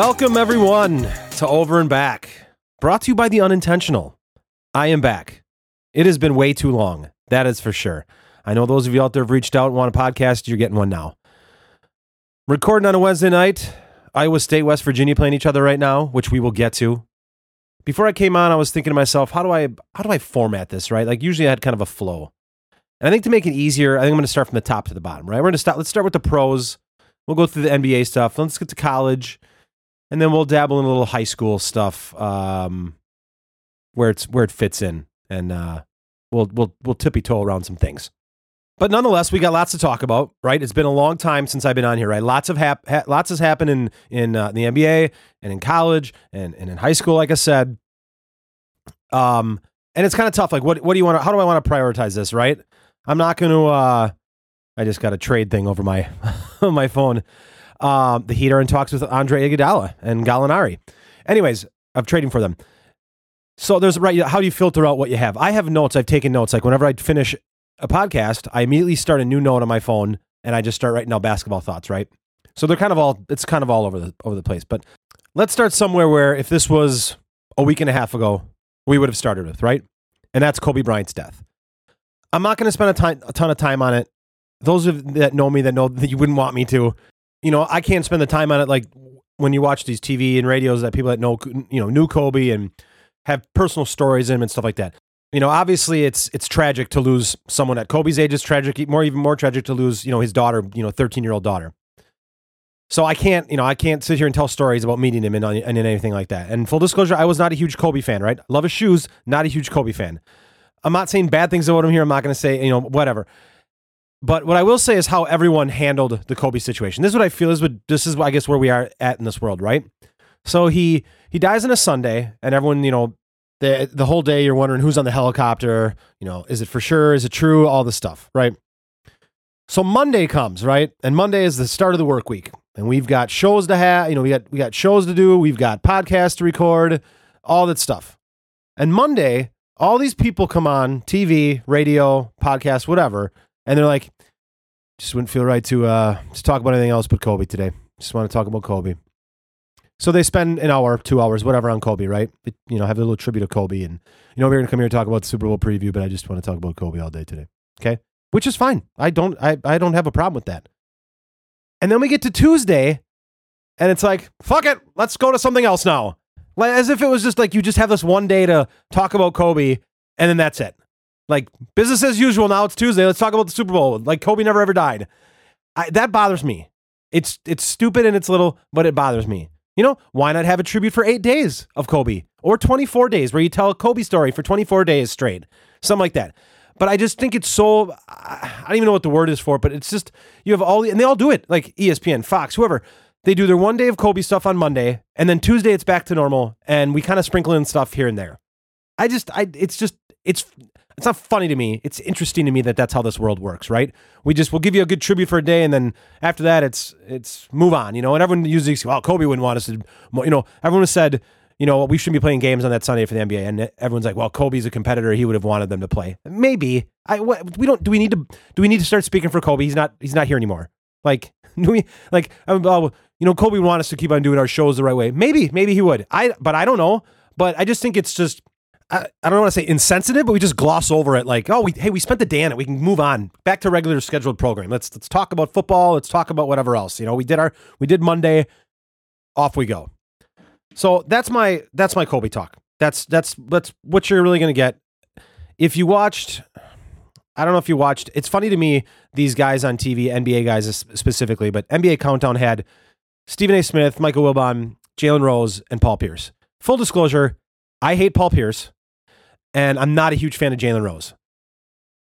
Welcome, everyone, to Over and Back, brought to you by The Unintentional. I am back. It has been way too long. That is for sure. I know those of you out there have reached out and want a podcast. You're getting one now. Recording on a Wednesday night. Iowa State, West Virginia playing each other right now, which we will get to. Before I came on, I was thinking to myself, how do I how do I format this, right? Like usually I had kind of a flow. And I think to make it easier, I think I'm going to start from the top to the bottom, right? We're going to start let's start with the pros. We'll go through the NBA stuff. Let's get to college. And then we'll dabble in a little high school stuff um, where it's where it fits in. And uh, we'll we'll we'll tippy toe around some things. But nonetheless, we got lots to talk about, right? It's been a long time since I've been on here, right? Lots of hap- ha- lots has happened in in uh, the NBA and in college and, and in high school, like I said. Um, and it's kind of tough. Like, what what do you want? How do I want to prioritize this? Right? I'm not going to. Uh, I just got a trade thing over my my phone. Um, the Heat are in talks with Andre Iguodala and Gallinari. Anyways, I'm trading for them. So there's right. How do you filter out what you have? I have notes. I've taken notes. Like whenever I finish a podcast, I immediately start a new note on my phone and I just start writing down basketball thoughts, right? So they're kind of all it's kind of all over the over the place. But let's start somewhere where if this was a week and a half ago, we would have started with, right? And that's Kobe Bryant's death. I'm not going to spend a, time, a ton of time on it. Those of that know me that know that you wouldn't want me to. You know, I can't spend the time on it like when you watch these TV and radios that people that know, you know, knew Kobe and have personal stories in him and stuff like that you know, obviously it's it's tragic to lose someone at Kobe's age. It's tragic, more even more tragic to lose, you know, his daughter, you know, thirteen year old daughter. So I can't, you know, I can't sit here and tell stories about meeting him and, uh, and anything like that. And full disclosure, I was not a huge Kobe fan, right? Love his shoes, not a huge Kobe fan. I'm not saying bad things about him here. I'm not going to say, you know, whatever. But what I will say is how everyone handled the Kobe situation. This is what I feel is what this is, I guess, where we are at in this world, right? So he he dies on a Sunday, and everyone, you know, the the whole day you're wondering who's on the helicopter. You know, is it for sure? Is it true? All this stuff, right? So Monday comes, right? And Monday is the start of the work week. And we've got shows to have, you know, we got we got shows to do, we've got podcasts to record, all that stuff. And Monday, all these people come on TV, radio, podcast, whatever, and they're like, just wouldn't feel right to uh to talk about anything else but Kobe today. Just want to talk about Kobe. So they spend an hour, two hours, whatever on Kobe, right? you know, have a little tribute to Kobe. And, you know, we're to come here and talk about the Super Bowl preview, but I just want to talk about Kobe all day today. Okay. Which is fine. I don't, I, I don't have a problem with that. And then we get to Tuesday and it's like, fuck it. Let's go to something else now. Like, as if it was just like you just have this one day to talk about Kobe and then that's it. Like business as usual. Now it's Tuesday. Let's talk about the Super Bowl. Like Kobe never ever died. I, that bothers me. It's it's stupid and it's little, but it bothers me. You know, why not have a tribute for eight days of Kobe or 24 days where you tell a Kobe story for 24 days straight? Something like that. But I just think it's so, I don't even know what the word is for, but it's just, you have all, the, and they all do it, like ESPN, Fox, whoever. They do their one day of Kobe stuff on Monday, and then Tuesday it's back to normal, and we kind of sprinkle in stuff here and there. I just, I, it's just, it's, it's not funny to me. It's interesting to me that that's how this world works, right? We just we'll give you a good tribute for a day, and then after that, it's it's move on, you know. And everyone usually, well, Kobe wouldn't want us to, you know. Everyone said, you know, we shouldn't be playing games on that Sunday for the NBA, and everyone's like, well, Kobe's a competitor; he would have wanted them to play. Maybe I we don't. Do we need to? Do we need to start speaking for Kobe? He's not. He's not here anymore. Like, do we like? You know, Kobe would want us to keep on doing our shows the right way. Maybe, maybe he would. I, but I don't know. But I just think it's just I, I don't want to say insensitive, but we just gloss over it like, oh, we, hey, we spent the day on it. We can move on back to regular scheduled program. Let's let's talk about football. Let's talk about whatever else. You know, we did our we did Monday. Off we go. So that's my that's my Kobe talk. That's that's that's what you're really gonna get. If you watched, I don't know if you watched. It's funny to me these guys on TV, NBA guys specifically, but NBA Countdown had Stephen A. Smith, Michael Wilbon, Jalen Rose, and Paul Pierce. Full disclosure, I hate Paul Pierce and I'm not a huge fan of Jalen Rose.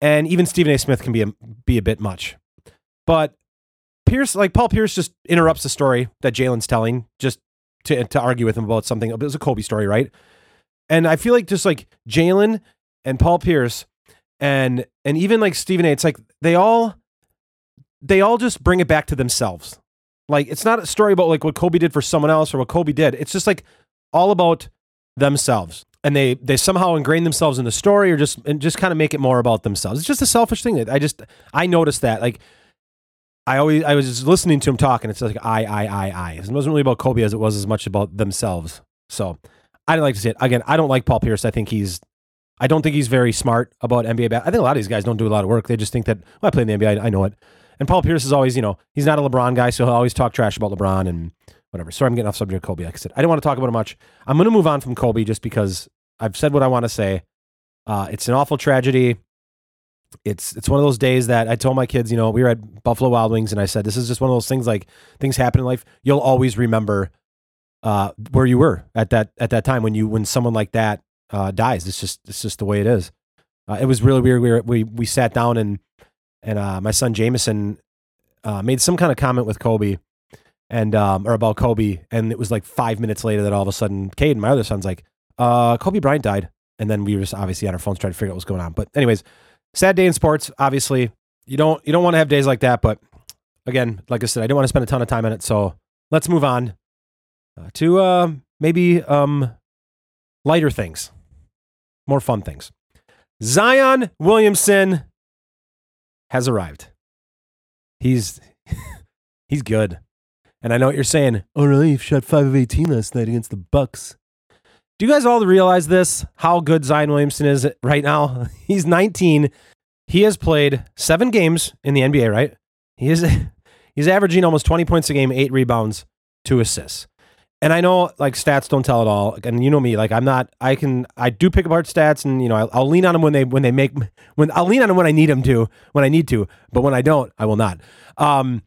And even Stephen A. Smith can be a, be a bit much. But Pierce, like Paul Pierce, just interrupts the story that Jalen's telling just to, to argue with him about something. It was a Kobe story, right? And I feel like just like Jalen and Paul Pierce and and even like Stephen A. It's like they all they all just bring it back to themselves. Like it's not a story about like what Kobe did for someone else or what Kobe did. It's just like all about themselves and they they somehow ingrain themselves in the story or just and just kind of make it more about themselves. It's just a selfish thing that I just I noticed that like I always I was just listening to him talk, and it's like I I I I. It wasn't really about Kobe as it was as much about themselves. So I didn't like to see it. Again, I don't like Paul Pierce. I think he's I don't think he's very smart about NBA. Ba- I think a lot of these guys don't do a lot of work. They just think that well, I play in the NBA. I, I know it. And Paul Pierce is always, you know, he's not a LeBron guy, so he'll always talk trash about LeBron and whatever. Sorry, I'm getting off subject of Kobe. Like I said, I don't want to talk about it much. I'm going to move on from Kobe just because I've said what I want to say. Uh, it's an awful tragedy. It's it's one of those days that I told my kids, you know, we were at Buffalo Wild Wings, and I said, this is just one of those things like things happen in life. You'll always remember uh, where you were at that at that time when you when someone like that uh, dies. It's just it's just the way it is. Uh, it was really weird. We were, we we sat down and and uh, my son Jameson uh, made some kind of comment with Kobe and um, or about Kobe, and it was like five minutes later that all of a sudden Caden, my other son's like, uh, Kobe Bryant died, and then we were just obviously on our phones trying to figure out what's going on. But anyways, sad day in sports. Obviously, you don't you don't want to have days like that, but again, like I said, I don't want to spend a ton of time on it, so let's move on uh, to uh, maybe um, lighter things, more fun things. Zion Williamson has arrived. He's he's good. And I know what you're saying. Oh, really? You shot five of eighteen last night against the Bucks. Do you guys all realize this? How good Zion Williamson is right now? He's 19. He has played seven games in the NBA. Right? He is. He's averaging almost 20 points a game, eight rebounds, two assists and I know like stats don't tell it all, and you know me, like I'm not. I can I do pick apart stats, and you know I'll, I'll lean on them when they when they make when I'll lean on them when I need them to when I need to, but when I don't, I will not. Um,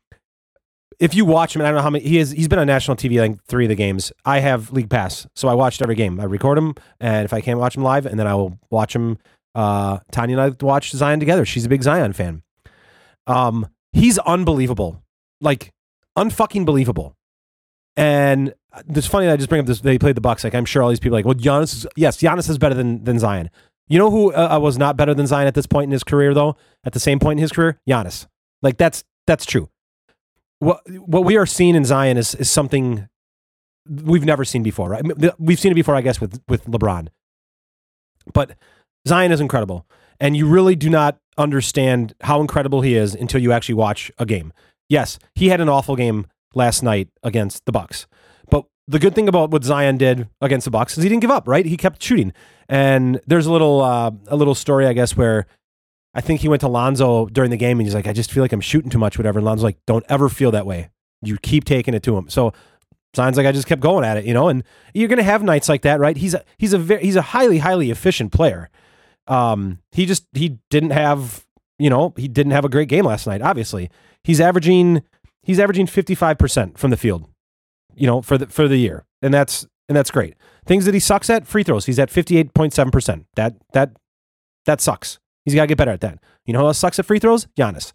if you watch him, I don't know how many he is. He's been on national TV like three of the games. I have league pass, so I watched every game. I record him, and if I can't watch him live, and then I will watch him. Uh, Tanya and I watch Zion together. She's a big Zion fan. Um, he's unbelievable, like unfucking believable. And it's funny that I just bring up this. They played the Bucks. Like I'm sure all these people are like, well, Giannis is yes, Giannis is better than than Zion. You know who uh, was not better than Zion at this point in his career though? At the same point in his career, Giannis. Like that's that's true. What what we are seeing in Zion is is something we've never seen before, right? We've seen it before, I guess, with with LeBron. But Zion is incredible, and you really do not understand how incredible he is until you actually watch a game. Yes, he had an awful game last night against the Bucks. But the good thing about what Zion did against the Bucks is he didn't give up, right? He kept shooting. And there's a little uh, a little story, I guess, where I think he went to Lonzo during the game and he's like, I just feel like I'm shooting too much, whatever. And Lonzo's like, Don't ever feel that way. You keep taking it to him. So Zion's like, I just kept going at it, you know. And you're gonna have nights like that, right? He's a he's a very, he's a highly highly efficient player. Um, he just he didn't have you know he didn't have a great game last night. Obviously, he's averaging he's averaging 55% from the field, you know, for the for the year. And that's and that's great. Things that he sucks at, free throws. He's at 58.7%. That that that sucks. He's got to get better at that. You know who else sucks at free throws? Giannis.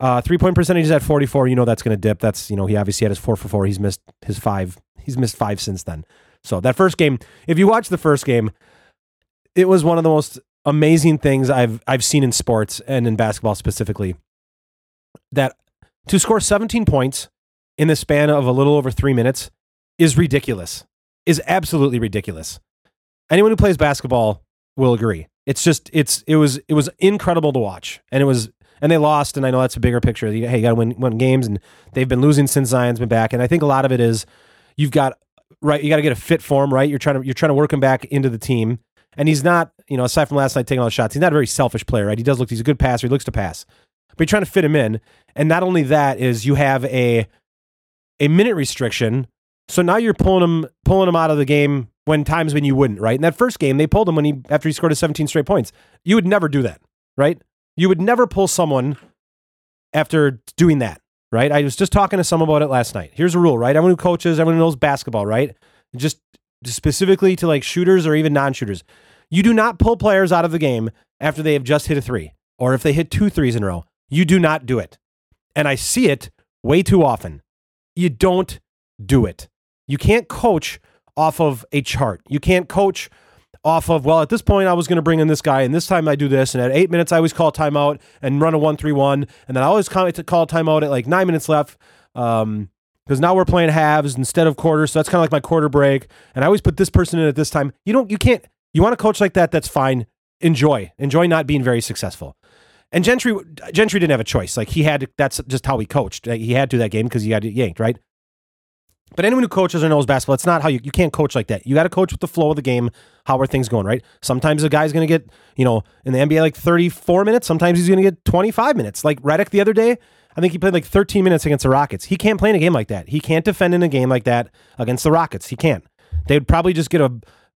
Uh, three point percentage is at 44. You know that's going to dip. That's, you know, he obviously had his four for four. He's missed his five. He's missed five since then. So that first game, if you watch the first game, it was one of the most amazing things I've I've seen in sports and in basketball specifically. That to score 17 points in the span of a little over three minutes is ridiculous, is absolutely ridiculous. Anyone who plays basketball will agree. It's just, it's, it was, it was incredible to watch. And it was, and they lost. And I know that's a bigger picture. Hey, you got to win, win games. And they've been losing since Zion's been back. And I think a lot of it is you've got, right, you got to get a fit form, right? You're trying to, you're trying to work him back into the team. And he's not, you know, aside from last night taking all the shots, he's not a very selfish player, right? He does look, he's a good passer. He looks to pass but you're trying to fit him in. And not only that is you have a a minute restriction. So now you're pulling him pulling him out of the game when times when you wouldn't, right? In that first game, they pulled him when he after he scored his 17 straight points. You would never do that, right? You would never pull someone after doing that, right? I was just talking to someone about it last night. Here's a rule, right? Everyone who coaches, everyone who knows basketball, right? Just, specifically to like shooters or even non-shooters. You do not pull players out of the game after they have just hit a three or if they hit two threes in a row. You do not do it. And I see it way too often. You don't do it. You can't coach off of a chart. You can't coach off of, well, at this point, I was going to bring in this guy, and this time I do this. And at eight minutes, I always call timeout and run a one three one. And then I always call timeout at like nine minutes left. Um, because now we're playing halves instead of quarters. So that's kind of like my quarter break. And I always put this person in at this time. You don't, you can't, you want to coach like that, that's fine. Enjoy. Enjoy not being very successful. And Gentry Gentry didn't have a choice. Like he had to, that's just how he coached. He had to that game because he got yanked, right? But anyone who coaches or knows basketball, it's not how you you can't coach like that. You got to coach with the flow of the game. How are things going, right? Sometimes a guy's going to get, you know, in the NBA like 34 minutes, sometimes he's going to get 25 minutes. Like Redick the other day, I think he played like 13 minutes against the Rockets. He can't play in a game like that. He can't defend in a game like that against the Rockets. He can't. They'd probably just get a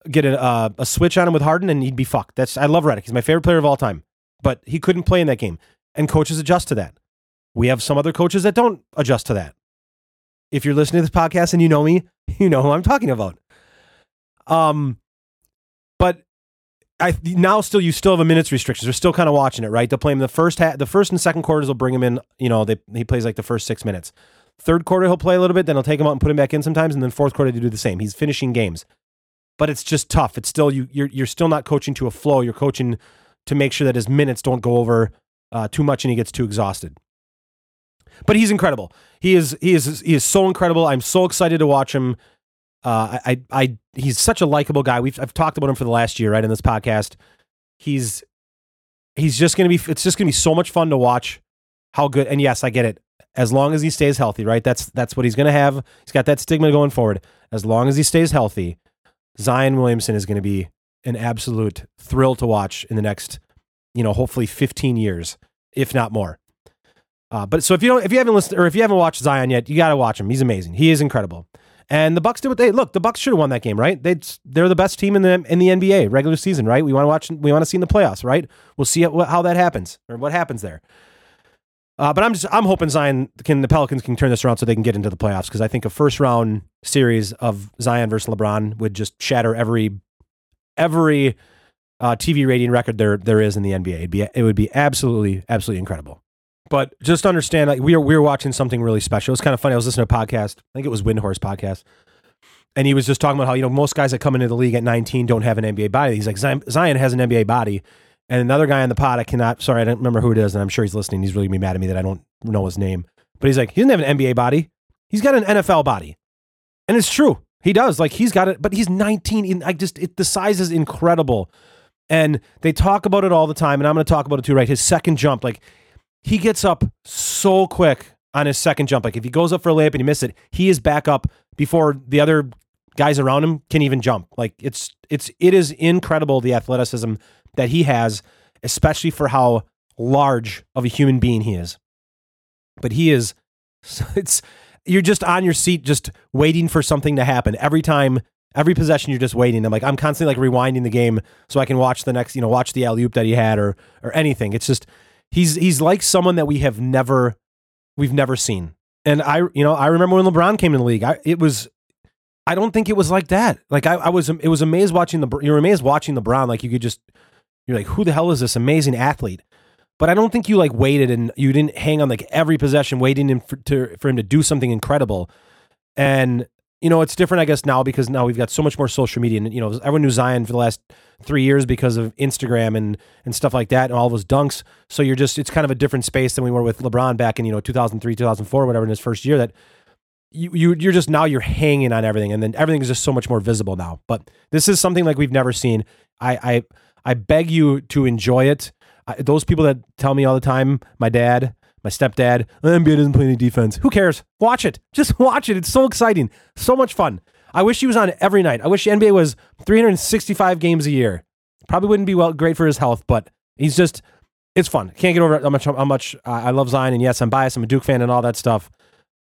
get a, uh, a switch on him with Harden and he'd be fucked. That's I love Redick. He's my favorite player of all time. But he couldn't play in that game. And coaches adjust to that. We have some other coaches that don't adjust to that. If you're listening to this podcast and you know me, you know who I'm talking about. Um, but I now still you still have a minutes restrictions. They're still kind of watching it, right? They'll play him the first half, the first and second quarters. They'll bring him in. You know, they he plays like the first six minutes. Third quarter he'll play a little bit, then he'll take him out and put him back in sometimes, and then fourth quarter they do the same. He's finishing games, but it's just tough. It's still you you're you're still not coaching to a flow. You're coaching to make sure that his minutes don't go over uh, too much and he gets too exhausted. But he's incredible. He is he is he is so incredible. I'm so excited to watch him. Uh, I, I, he's such a likable guy. We've I've talked about him for the last year, right, in this podcast. He's, he's just gonna be. It's just gonna be so much fun to watch how good. And yes, I get it. As long as he stays healthy, right? That's that's what he's gonna have. He's got that stigma going forward. As long as he stays healthy, Zion Williamson is gonna be an absolute thrill to watch in the next, you know, hopefully 15 years, if not more. Uh, but so if you don't, if you haven't listened or if you haven't watched Zion yet, you got to watch him. He's amazing. He is incredible. And the Bucks did what they look. The Bucks should have won that game, right? They they're the best team in the in the NBA regular season, right? We want to watch. We want to see in the playoffs, right? We'll see how that happens or what happens there. Uh, but I'm just I'm hoping Zion can the Pelicans can turn this around so they can get into the playoffs because I think a first round series of Zion versus LeBron would just shatter every every uh, TV rating record there there is in the NBA. It'd be it would be absolutely absolutely incredible. But just understand, like we were we were watching something really special. It was kind of funny. I was listening to a podcast. I think it was Windhorst podcast, and he was just talking about how you know most guys that come into the league at 19 don't have an NBA body. He's like Zion has an NBA body, and another guy on the pod I cannot. Sorry, I don't remember who it is, and I'm sure he's listening. He's really gonna be mad at me that I don't know his name. But he's like he doesn't have an NBA body. He's got an NFL body, and it's true. He does. Like he's got it, but he's 19. I just it, the size is incredible. And they talk about it all the time, and I'm going to talk about it too, right? His second jump, like he gets up so quick on his second jump. Like if he goes up for a layup and he misses it, he is back up before the other guys around him can even jump. Like it's it's it is incredible the athleticism that he has, especially for how large of a human being he is. But he is it's you're just on your seat just waiting for something to happen. Every time every possession you're just waiting. I'm like I'm constantly like rewinding the game so I can watch the next, you know, watch the alley oop that he had or or anything. It's just He's he's like someone that we have never we've never seen. And I you know I remember when LeBron came in the league. I, it was I don't think it was like that. Like I, I was it was amazed watching the you were amazed watching LeBron. Like you could just you're like who the hell is this amazing athlete? But I don't think you like waited and you didn't hang on like every possession waiting for, to, for him to do something incredible. And you know, it's different, I guess, now because now we've got so much more social media, and you know, everyone knew Zion for the last three years because of Instagram and and stuff like that, and all his dunks. So you're just, it's kind of a different space than we were with LeBron back in you know 2003, 2004, whatever in his first year. That you you you're just now you're hanging on everything, and then everything is just so much more visible now. But this is something like we've never seen. I I I beg you to enjoy it. I, those people that tell me all the time, my dad, my stepdad, NBA doesn't play any defense. Who cares? Watch it. Just watch it. It's so exciting. So much fun. I wish he was on every night. I wish NBA was 365 games a year. Probably wouldn't be well great for his health, but he's just it's fun. Can't get over how much how much uh, I love Zion, and yes, I'm biased. I'm a Duke fan and all that stuff.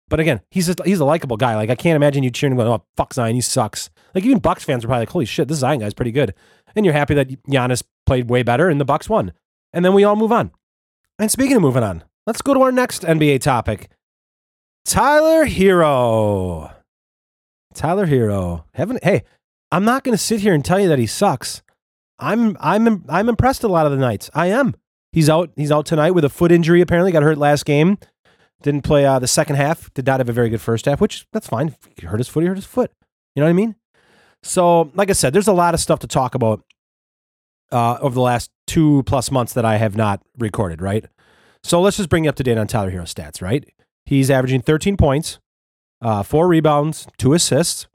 But again, he's just he's a likable guy. Like I can't imagine you cheering and going, "Oh fuck Zion, he sucks." Like even Bucks fans are probably like, "Holy shit, this Zion guy's pretty good," and you're happy that Giannis played way better and the Bucks won, and then we all move on. And speaking of moving on, Let's go to our next NBA topic. Tyler Herro. Tyler Herro. Heaven, hey, I'm not going to sit here and tell you that he sucks. I'm I'm I'm impressed a lot of the nights. I am. He's out. He's out tonight with a foot injury. Apparently, got hurt last game. Didn't play uh, the second half. Did not have a very good first half, which that's fine. He hurt his foot. He hurt his foot. You know what I mean? So, like I said, there's a lot of stuff to talk about uh, over the last two plus months that I have not recorded. Right. So let's just bring you up to date on Tyler Herro stats, right? He's averaging 13 points, uh, four rebounds, two assists.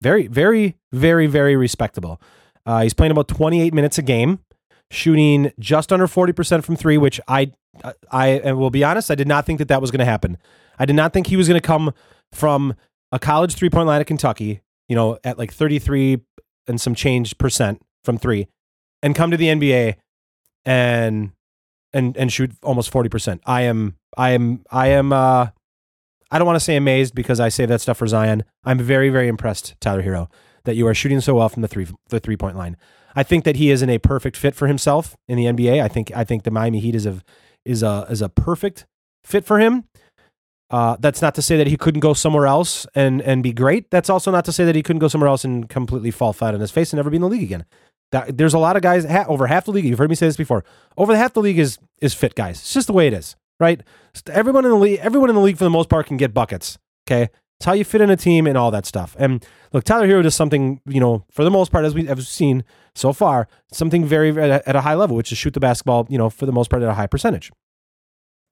Very, very, very, very respectable. Uh, he's playing about 28 minutes a game. shooting just under 40% from three, which I, I and will be honest, I did not think that that was going to happen. I did not think he was going to come from a college three point line at Kentucky, you know, at like 33 and some change percent from three, and come to the NBA and and and shoot almost 40%. I am I am I am uh I don't want to say amazed because I say that stuff for Zion. I'm very very impressed, Tyler Herro, that you are shooting so well from the three the three point line. I think that he is in a perfect fit for himself in the NBA. I think I think the Miami Heat is a is a is a perfect fit for him. Uh, that's not to say that he couldn't go somewhere else and and be great. That's also not to say that he couldn't go somewhere else and completely fall flat on his face and never be in the league again. That, there's a lot of guys over half the league. You've heard me say this before. Over half the league is is fit guys. It's just the way it is, right? Everyone in the league, everyone in the league for the most part can get buckets. Okay, it's how you fit in a team and all that stuff. And look, Tyler Herro does something, you know, for the most part, as we have seen so far, something very at a high level, which is shoot the basketball, you know, for the most part at a high percentage.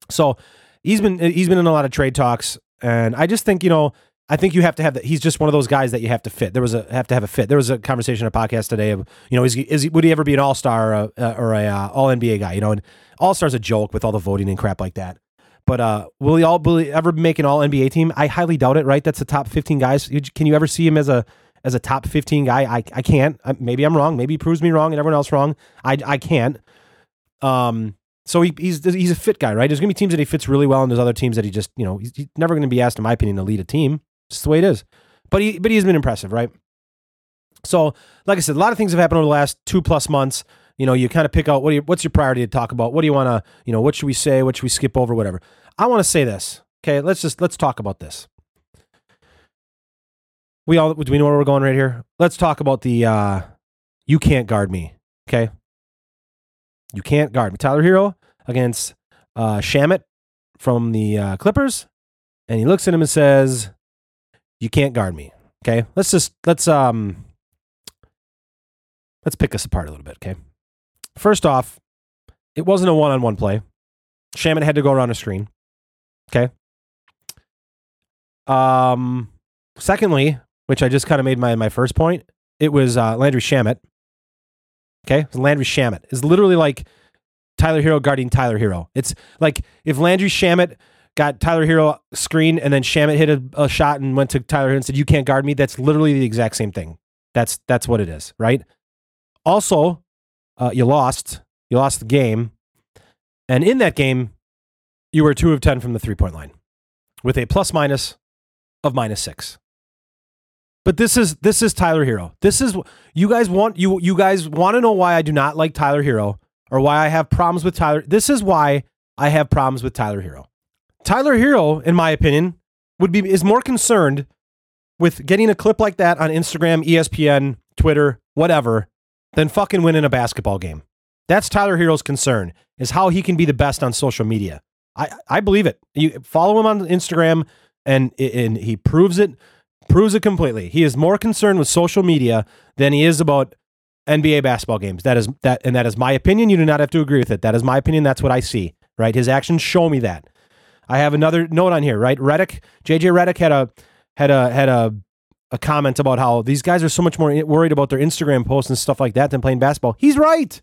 So he's been he's been in a lot of trade talks, and I just think you know I think you have to have that. He's just one of those guys that you have to fit. There was a have to have a fit. There was a conversation, a podcast today of you know is he, is he, would he ever be an all star or, uh, or a uh, all NBA guy? You know, and all star's a joke with all the voting and crap like that. But uh, will he all will he ever make an all NBA team? I highly doubt it. Right? That's the top fifteen guys. Can you ever see him as a as a top fifteen guy? I I can't. Maybe I'm wrong. Maybe he proves me wrong and everyone else wrong. I I can't. Um, so he, he's he's a fit guy, right? There's gonna be teams that he fits really well, and there's other teams that he just you know he's, he's never gonna be asked, in my opinion, to lead a team. Just the way it is. But he but he's been impressive, right? So like I said, a lot of things have happened over the last two plus months. You know, you kind of pick out what you, what's your priority to talk about. What do you want to you know? What should we say? What should we skip over? Whatever. I want to say this. Okay, let's just let's talk about this. We all do we know where we're going right here? Let's talk about the uh you can't guard me. Okay. You can't guard me. Tyler Herro against uh, Shamet from the uh, Clippers, and he looks at him and says, "You can't guard me." Okay, let's just let's um let's pick us apart a little bit. Okay, first off, it wasn't a one-on-one play. Shamet had to go around a screen. Okay. Um. Secondly, which I just kind of made my my first point, it was uh, Landry Shamet. Okay, Landry Shamet is literally like Tyler Herro guarding Tyler Herro. It's like if Landry Shamet got Tyler Herro screen and then Shamet hit a, a shot and went to Tyler Herro and said, "You can't guard me." That's literally the exact same thing. That's that's what it is, right? Also, uh, you lost. You lost the game, and in that game, you were two of ten from the three point line, with a plus minus of minus six. But this is this is Tyler Herro. This is you guys want you you guys want to know why I do not like Tyler Herro or why I have problems with Tyler. This is why I have problems with Tyler Herro. Tyler Herro, in my opinion, would be is more concerned with getting a clip like that on Instagram, ESPN, Twitter, whatever, than fucking winning a basketball game. That's Tyler Herro's concern, is how he can be the best on social media. I, I believe it. You follow him on Instagram and and he proves it, proves it completely. He is more concerned with social media than he is about NBA basketball games. That is that, and that is my opinion. You do not have to agree with it. That is my opinion. That's what I see. Right? His actions show me that. I have another note on here. Right? Redick, JJ Redick had a had a had a a comment about how these guys are so much more worried about their Instagram posts and stuff like that than playing basketball. He's right.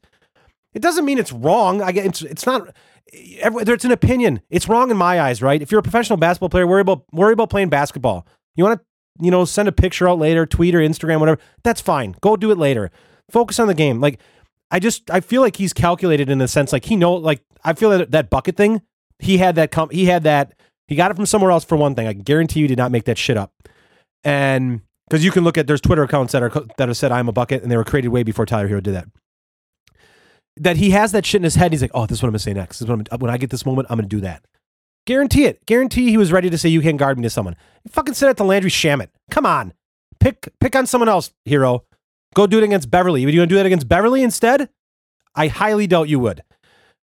It doesn't mean it's wrong. I get it's it's not. It's an opinion. It's wrong in my eyes, right? If you're a professional basketball player, worry about worry about playing basketball. You want to, you know, send a picture out later, tweet or Instagram, whatever. That's fine. Go do it later focus on the game. Like I just I feel like he's calculated in the sense like he know like I feel that that bucket thing he had that com- he had that he got it from somewhere else for one thing. I guarantee you did not make that shit up. And because you can look at there's Twitter accounts that are that have said I'm a bucket and they were created way before Tyler Herro did that. That he has that shit in his head. He's like, oh, this is what I'm gonna say next. This is when I get this moment, I'm gonna do that. Guarantee it. Guarantee he was ready to say you can't guard me to someone. Fucking said it to Landry Shamet. Come on, pick pick on someone else, Herro. Go do it against Beverley. Would you to do that against Beverley instead? I highly doubt you would.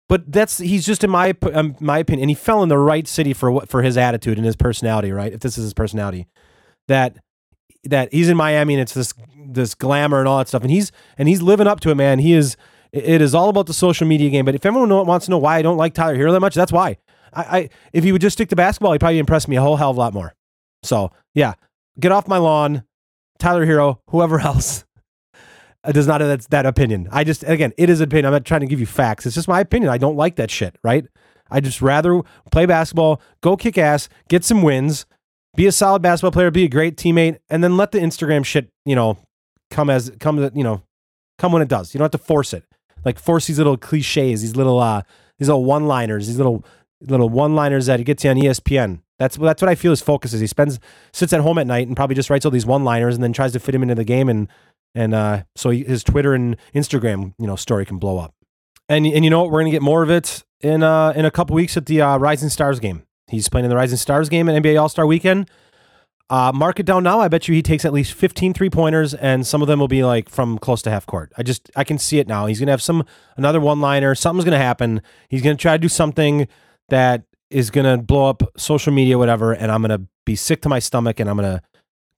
But that's he's just in my um, my opinion, and he fell in the right city for what for his attitude and his personality, right? If this is his personality, that that he's in Miami and it's this this glamour and all that stuff, and he's and he's living up to it, man. He is. It is all about the social media game. But if everyone wants to know why I don't like Tyler Herro that much, that's why. I, I if he would just stick to basketball, he probably impressed me a whole hell of a lot more. So yeah, get off my lawn, Tyler Herro, whoever else. Does not have that, that opinion. I just again, it is an opinion. I'm not trying to give you facts. It's just my opinion. I don't like that shit. Right? I just rather play basketball, go kick ass, get some wins, be a solid basketball player, be a great teammate, and then let the Instagram shit, you know, come as come you know, come when it does. You don't have to force it. Like force these little cliches, these little uh these little one-liners, these little little one-liners that he gets you on ESPN. That's that's what I feel his focus is. He spends sits at home at night and probably just writes all these one-liners and then tries to fit him into the game and and uh, so his Twitter and Instagram you know story can blow up. And and you know what? We're gonna get more of it in uh in a couple weeks at the uh, Rising Stars game. He's playing in the Rising Stars game at NBA All Star Weekend. Uh, mark it down now. I bet you he takes at least 15 three pointers, and some of them will be like from close to half court. I just I can see it now. He's gonna have some another one liner. Something's gonna happen. He's gonna try to do something that is gonna blow up social media, whatever. And I'm gonna be sick to my stomach, and I'm gonna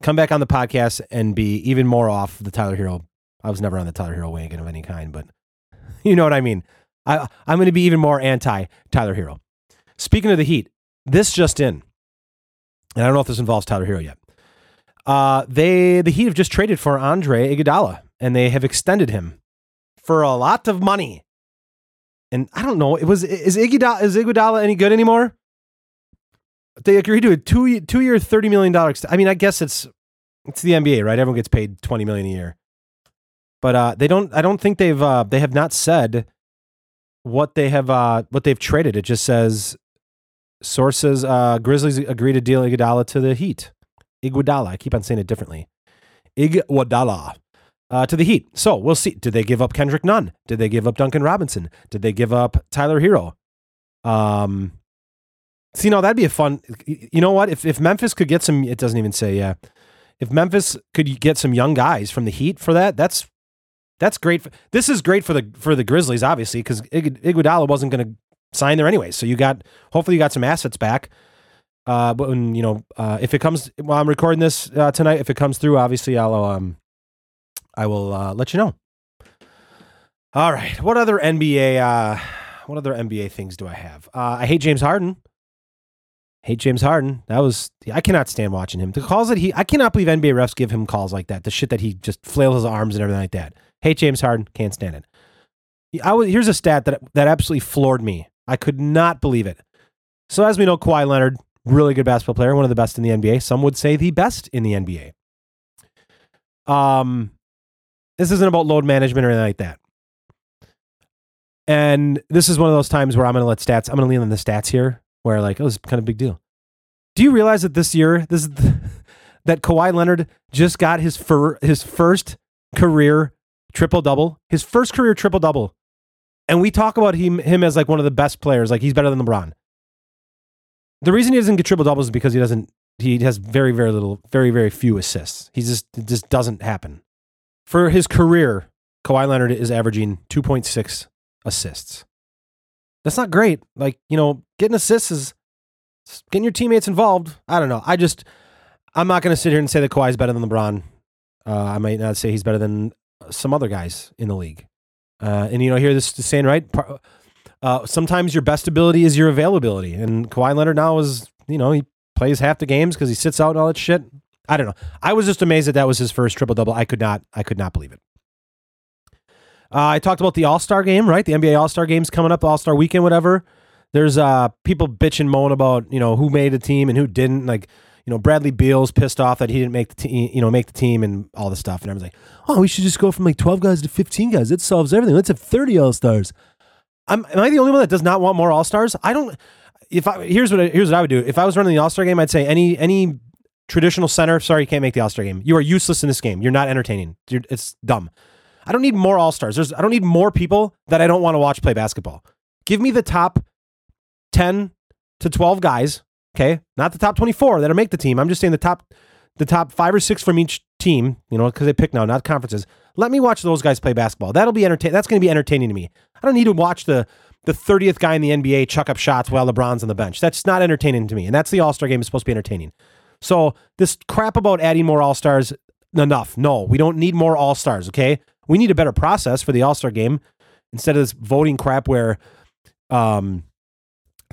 come back on the podcast and be even more off the Tyler Herro. I was never on the Tyler Herro wagon of any kind, but you know what I mean. I I'm gonna be even more anti Tyler Herro. Speaking of the Heat, this just in and I don't know if this involves Tyler Herro yet. Uh, they the Heat have just traded for Andre Iguodala, and they have extended him for a lot of money. And I don't know, it was is Iguodala is Iguodala any good anymore? They agreed to a two two year thirty million dollar. I mean, I guess it's it's the NBA, right? Everyone gets paid twenty million a year, but uh, they don't. I don't think they've uh, they have not said what they have uh, what they've traded. It just says Sources: uh, Grizzlies agree to deal Iguodala to the Heat. Iguodala. I keep on saying it differently. Iguodala. Uh, to the Heat. So we'll see. Did they give up Kendrick Nunn? Did they give up Duncan Robinson? Did they give up Tyler Herro? Um, see, no, that'd be a fun. You know what? If if Memphis could get some, it doesn't even say. Yeah, if Memphis could get some young guys from the Heat for that, that's that's great. For, this is great for the for the Grizzlies, obviously, because Iguodala wasn't going to sign there anyway. So you got hopefully you got some assets back. Uh, but when, you know, uh, if it comes while I'm recording this uh, tonight, if it comes through, obviously I'll um, I will uh, let you know. All right, what other NBA uh, what other NBA things do I have? Uh, I hate James Harden. Hate James Harden. That was I cannot stand watching him. The calls that he I cannot believe NBA refs give him calls like that. The shit that he just flails his arms and everything like that. Hate James Harden. Can't stand it. I was, here's a stat that that absolutely floored me. I could not believe it. So, as we know, Kawhi Leonard, really good basketball player, one of the best in the NBA. Some would say the best in the NBA. Um, this isn't about load management or anything like that. And this is one of those times where I'm going to let stats, I'm going to lean on the stats here, where like, oh, is kind of a big deal. Do you realize that this year, this is the, that Kawhi Leonard just got his fir- his first career triple double, his first career triple double and we talk about him him as like one of the best players, like he's better than LeBron. The reason he doesn't get triple doubles is because he doesn't he has very very little very very few assists. He just it just doesn't happen. For his career, Kawhi Leonard is averaging 2.6 assists. That's not great. Like, you know, getting assists is getting your teammates involved. I don't know. I just I'm not going to sit here and say that Kawhi's better than LeBron. Uh, I might not say he's better than some other guys in the league. Uh, and you know, hear this saying right. Uh, sometimes your best ability is your availability, and Kawhi Leonard now is you know he plays half the games because he sits out and all that shit. I don't know. I was just amazed that that was his first triple double. I could not. I could not believe it. Uh, I talked about the All Star game, right? The NBA All Star game's coming up, All Star weekend, whatever. There's uh people bitching, moan about you know who made a team and who didn't. Like you know, Bradley Beal's pissed off that he didn't make the team, you know, make the team and all this stuff. And everyone's like, oh, we should just go from like 12 guys to 15 guys. It solves everything. Let's have 30 All Stars. am I the only one that does not want more All Stars? I don't. If I here's what I, here's what I would do. If I was running the All Star game, I'd say any any traditional center. Sorry, you can't make the All Star game. You are useless in this game. You're not entertaining. You're, it's dumb. I don't need more All Stars. There's I don't need more people that I don't want to watch play basketball. Give me the top 10 to 12 guys Okay, not the top 24 that'll make the team. I'm just saying the top, the top five or six from each team. You know, because they pick now, not conferences. Let me watch those guys play basketball. That'll be entertaining. That's going to be entertaining to me. I don't need to watch the the 30th guy in the NBA chuck up shots while LeBron's on the bench. That's not entertaining to me. And that's the All Star game is supposed to be entertaining. So this crap about adding more All Stars, enough. No, we don't need more All Stars. Okay, we need a better process for the All Star game instead of this voting crap where, um,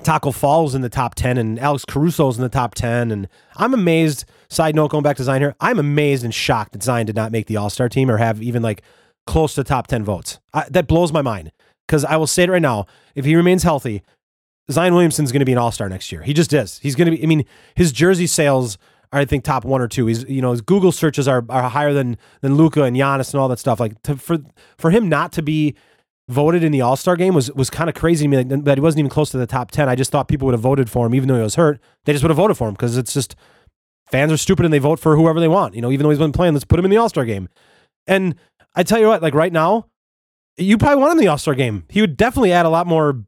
Tacko Fall's in the top 10 and Alex Caruso's in the top 10. And I'm amazed. Side note, going back to Zion here, I'm amazed and shocked that Zion did not make the All Star team or have even like close to top 10 votes. I, that blows my mind because I will say it right now. If he remains healthy, Zion Williamson's going to be an all star next year. He just is. He's going to be, I mean, his jersey sales I think, top one or two. He's, you know, his Google searches are, are higher than, than Luka and Giannis and all that stuff. Like, to, for, for him not to be voted in the all star game was, was kind of crazy to me like, that he wasn't even close to the top 10. I just thought people would have voted for him, even though he was hurt. They just would have voted for him because it's just fans are stupid and they vote for whoever they want. You know, even though he's been playing, let's put him in the all star game. And I tell you what, like right now, you probably want him in the All Star game. He would definitely add a lot more,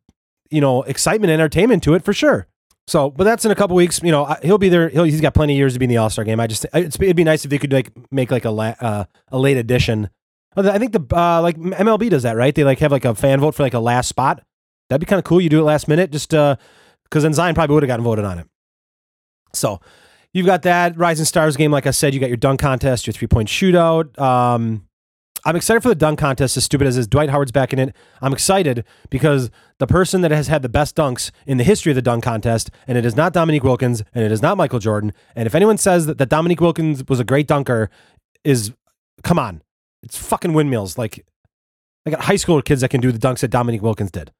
you know, excitement and entertainment to it for sure. So, but that's in a couple weeks. You know, he'll be there. He'll, he's got plenty of years to be in the All Star game. I just, it'd be nice if they could like make like a la, uh, a late edition. I think the uh, like MLB does that, right? They like have like a fan vote for like a last spot. That'd be kind of cool. You do it last minute, just uh, because then Zion probably would have gotten voted on it. So, you've got that Rising Stars game. Like I said, you got your dunk contest, your three point shootout. Um, I'm excited for the dunk contest, as stupid as is. Dwight Howard's back in it. I'm excited because the person that has had the best dunks in the history of the dunk contest, and it is not Dominique Wilkins, and it is not Michael Jordan. And if anyone says that, that Dominique Wilkins was a great dunker, is come on, it's fucking windmills. Like I got high school kids that can do the dunks that Dominique Wilkins did.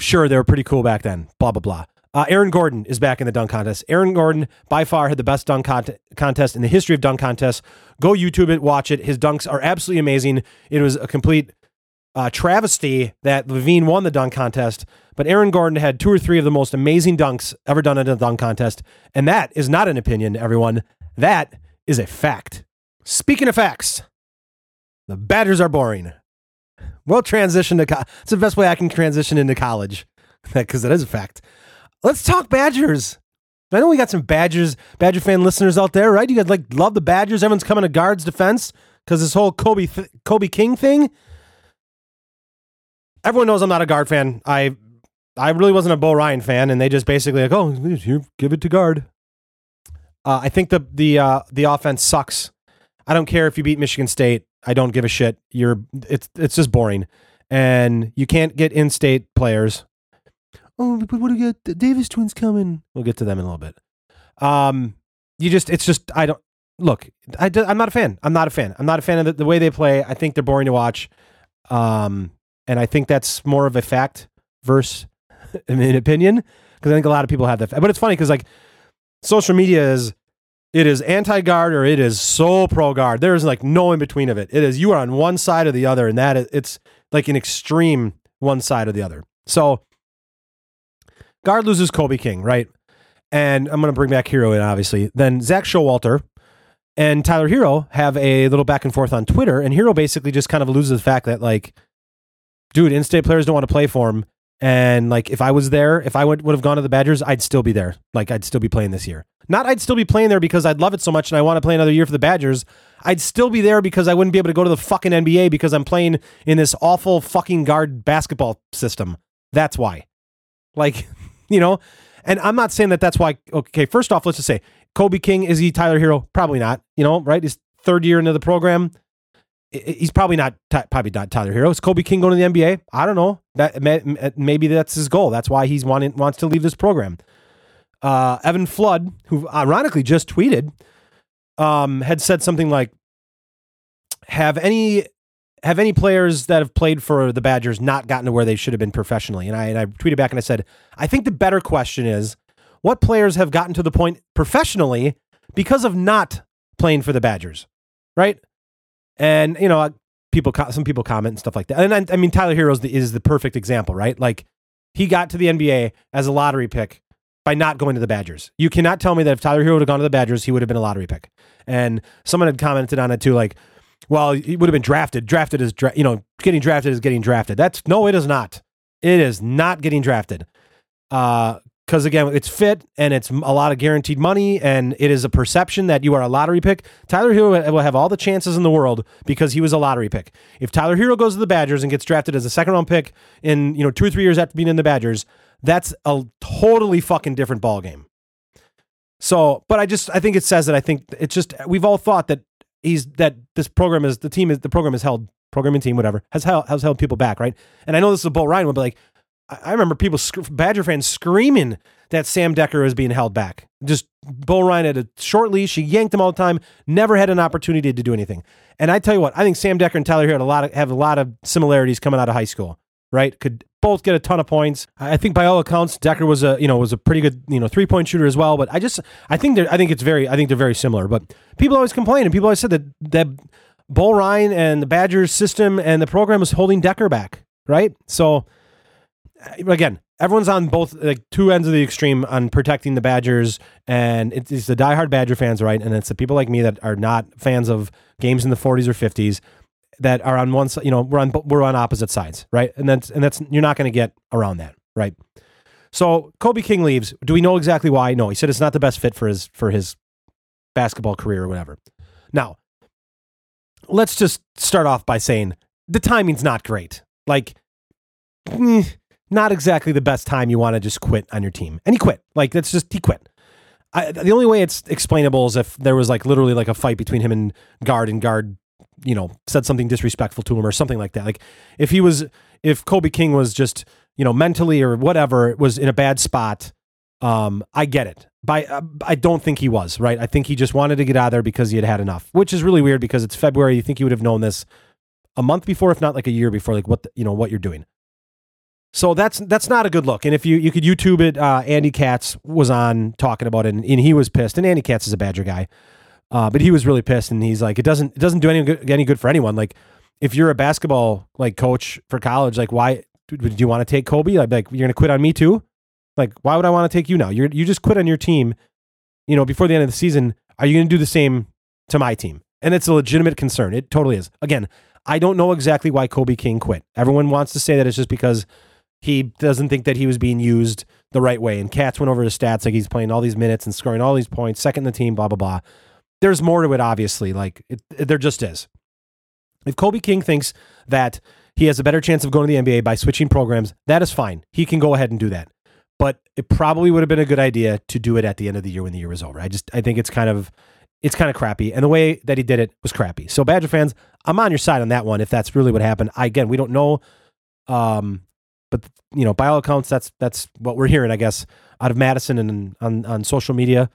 Sure, they were pretty cool back then. Blah blah blah. Uh, Aaron Gordon is back in the dunk contest. Aaron Gordon, by far, had the best dunk con- contest in the history of dunk contests. Go YouTube it, watch it. His dunks are absolutely amazing. It was a complete uh, travesty that LaVine won the dunk contest, but Aaron Gordon had two or three of the most amazing dunks ever done in a dunk contest. And that is not an opinion, everyone. That is a fact. Speaking of facts, the Badgers are boring. We'll transition to. Co- it's the best way I can transition into college because that is a fact. Let's talk Badgers. I know we got some Badgers, Badger fan listeners out there, right? You guys like love the Badgers. Everyone's coming to Gard's defense because this whole Kobe th- Kobe King thing. Everyone knows I'm not a Gard fan. I I really wasn't a Bo Ryan fan, and they just basically like, oh, you give it to Gard. Uh, I think the the uh, the offense sucks. I don't care if you beat Michigan State. I don't give a shit. You're it's it's just boring, and you can't get in-state players oh, but what do you get? The Davis twins coming. We'll get to them in a little bit. Um, you just, it's just, I don't look. I, I'm not a fan. I'm not a fan. I'm not a fan of the, the way they play. I think they're boring to watch. Um, and I think that's more of a fact versus an opinion because I think a lot of people have that. But it's funny because like social media is it is anti Gard or it is so pro Gard. There is like no in between of it. It is you are on one side or the other, and that is, it's like an extreme one side or the other. So Gard loses Kobe King, right? And I'm going to bring back Herro in, obviously. Then Zach Showalter and Tyler Herro have a little back and forth on Twitter. And Herro basically just kind of loses the fact that, like, dude, in state players don't want to play for him. And, like, if I was there, if I would, would have gone to the Badgers, I'd still be there. Like, I'd still be playing this year. Not I'd still be playing there because I'd love it so much and I want to play another year for the Badgers. I'd still be there because I wouldn't be able to go to the fucking NBA because I'm playing in this awful fucking Gard basketball system. That's why. Like, you know? And I'm not saying that that's why. Okay, first off, let's just say Kobe King is he Tyler Herro? Probably not. You know, right? His third year into the program, he's probably not probably not Tyler Herro. Is Kobe King going to the NBA? I don't know. That maybe that's his goal. That's why he's wanting wants to leave this program. Uh, Evan Flood, who ironically just tweeted, um, had said something like, "Have any have any players that have played for the Badgers not gotten to where they should have been professionally? And I, and I tweeted back and I said, I think the better question is what players have gotten to the point professionally because of not playing for the Badgers, right? And, you know, uh, people, some people comment and stuff like that. And I, I mean, Tyler Herro the, is the perfect example, right? Like he got to the NBA as a lottery pick by not going to the Badgers. You cannot tell me that if Tyler Herro would have gone to the Badgers, he would have been a lottery pick. And someone had commented on it too, like, well, he would have been drafted. Drafted is, dra- you know, getting drafted is getting drafted. That's no, it is not. It is not getting drafted. Uh, because again, it's fit and it's a lot of guaranteed money, and it is a perception that you are a lottery pick. Tyler Herro will have all the chances in the world because he was a lottery pick. If Tyler Herro goes to the Badgers and gets drafted as a second round pick in you know two or three years after being in the Badgers, that's a totally fucking different ball game. So, but I just I think it says that I think it's just we've all thought that he's that this program is the team is the program is held programming team whatever has held has held people back right and I know this is a Bo Ryan one but like I remember people, Badger fans, screaming that Sam Decker was being held back. Just Bo Ryan had a short leash. He yanked him all the time. Never had an opportunity to do anything. And I tell you what, I think Sam Decker and Tyler Herro had a lot of have a lot of similarities coming out of high school. Right? Could both get a ton of points. I think by all accounts, Dekker was a you know was a pretty good you know three point shooter as well. But I just I think I think it's very I think they're very similar. But people always complain and people always said that that Bo Ryan and the Badgers system and the program was holding Dekker back. Right? So uh, again, everyone's on both like two ends of the extreme on protecting the Badgers, and it's, it's the diehard Badger fans, right? And it's the people like me that are not fans of games in the 40s or 50s that are on one side. You know, we're on we're on opposite sides, right? And that's and that's you're not going to get around that, right? So Kobe King leaves. Do we know exactly why? No, he said it's not the best fit for his for his basketball career or whatever. Now, let's just start off by saying the timing's not great. Like, eh, not exactly the best time you want to just quit on your team. And he quit. Like, that's just, he quit. I, the only way it's explainable is if there was like literally like a fight between him and Gard and Gard, you know, said something disrespectful to him or something like that. Like, if he was, if Kobe King was just, you know, mentally or whatever, was in a bad spot, um, I get it. By uh, I don't think he was right. I think he just wanted to get out of there because he had had enough, which is really weird because it's February. You think he would have known this a month before, if not like a year before, like what the, you know what you're doing. So that's that's not a good look. And if you you could YouTube it, uh, Andy Katz was on talking about it, and, and he was pissed. And Andy Katz is a Badger guy, uh, but he was really pissed. And he's like, it doesn't it doesn't do any good, any good for anyone. Like if you're a basketball like coach for college, like why do you want to take Kobe? Like, you're gonna quit on me too? Like, why would I want to take you now? You you just quit on your team, you know, before the end of the season. Are you to do the same to my team? And it's a legitimate concern. It totally is. Again, I don't know exactly why Kobe King quit. Everyone wants to say that it's just because he doesn't think that he was being used the right way. And Katz went over his stats like he's playing all these minutes and scoring all these points, second in the team, blah blah blah. There's more to it, obviously. Like it, it, there just is. If Kobe King thinks that he has a better chance of going to the NBA by switching programs, that is fine. He can go ahead and do that but it probably would have been a good idea to do it at the end of the year when the year was over. I just I think it's kind of it's kind of crappy, and the way that he did it was crappy. So Badger fans, I'm on your side on that one. If that's really what happened, I, again, we don't know, um, but you know, by all accounts, that's that's what we're hearing. I guess out of Madison and on on social media,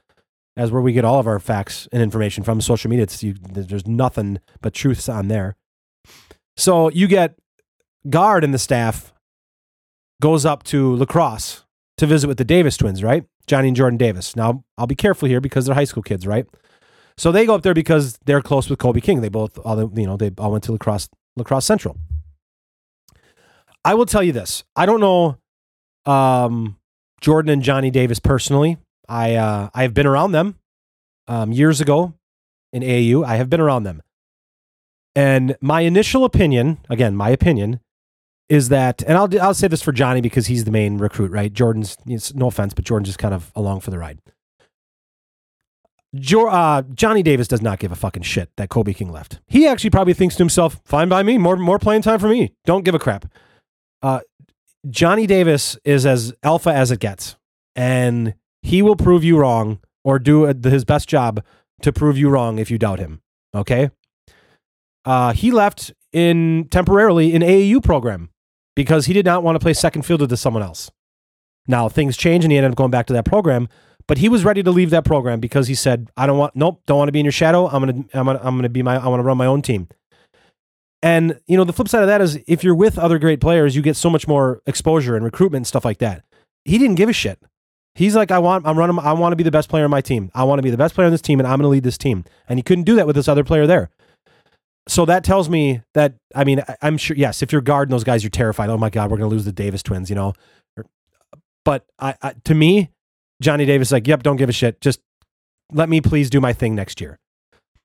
as where we get all of our facts and information from social media. It's you, there's nothing but truths on there. So you get Gard and the staff goes up to La Crosse to visit with the Davis twins, right? Johnny and Jordan Davis. Now, I'll be careful here because they're high school kids, right? So they go up there because they're close with Kobe King. They both, all you know, they all went to La Crosse, La Crosse central. I will tell you this: I don't know um, Jordan and Johnny Davis personally. I uh, I have been around them um, years ago in AAU. I have been around them, and my initial opinion, again, my opinion, is that, and I'll I'll say this for Johnny because he's the main recruit, right? Jordan's no offense, but Jordan's just kind of along for the ride. Jo- uh, Johnny Davis does not give a fucking shit that Kobe King left. He actually probably thinks to himself, "Fine by me, more more playing time for me. Don't give a crap." Uh, Johnny Davis is as alpha as it gets, and he will prove you wrong or do his best job to prove you wrong if you doubt him. Okay. Uh, he left in temporarily in AAU program because he did not want to play second fielder to someone else. Now things changed and he ended up going back to that program, but he was ready to leave that program because he said, "I don't want, nope, don't want to be in your shadow. I'm gonna, I'm gonna, I'm gonna be my, I want to run my own team." And you know, the flip side of that is if you're with other great players, you get so much more exposure and recruitment and stuff like that. He didn't give a shit. He's like, I want, I'm running, I want to be the best player on my team. I want to be the best player on this team, and I'm going to lead this team. And he couldn't do that with this other player there. So that tells me that I mean I'm sure yes if you're guarding those guys you're terrified. Oh my god we're gonna lose the Davis twins you know? Er, but I, I, to me Johnny Davis is like yep don't give a shit. Just let me please do my thing next year.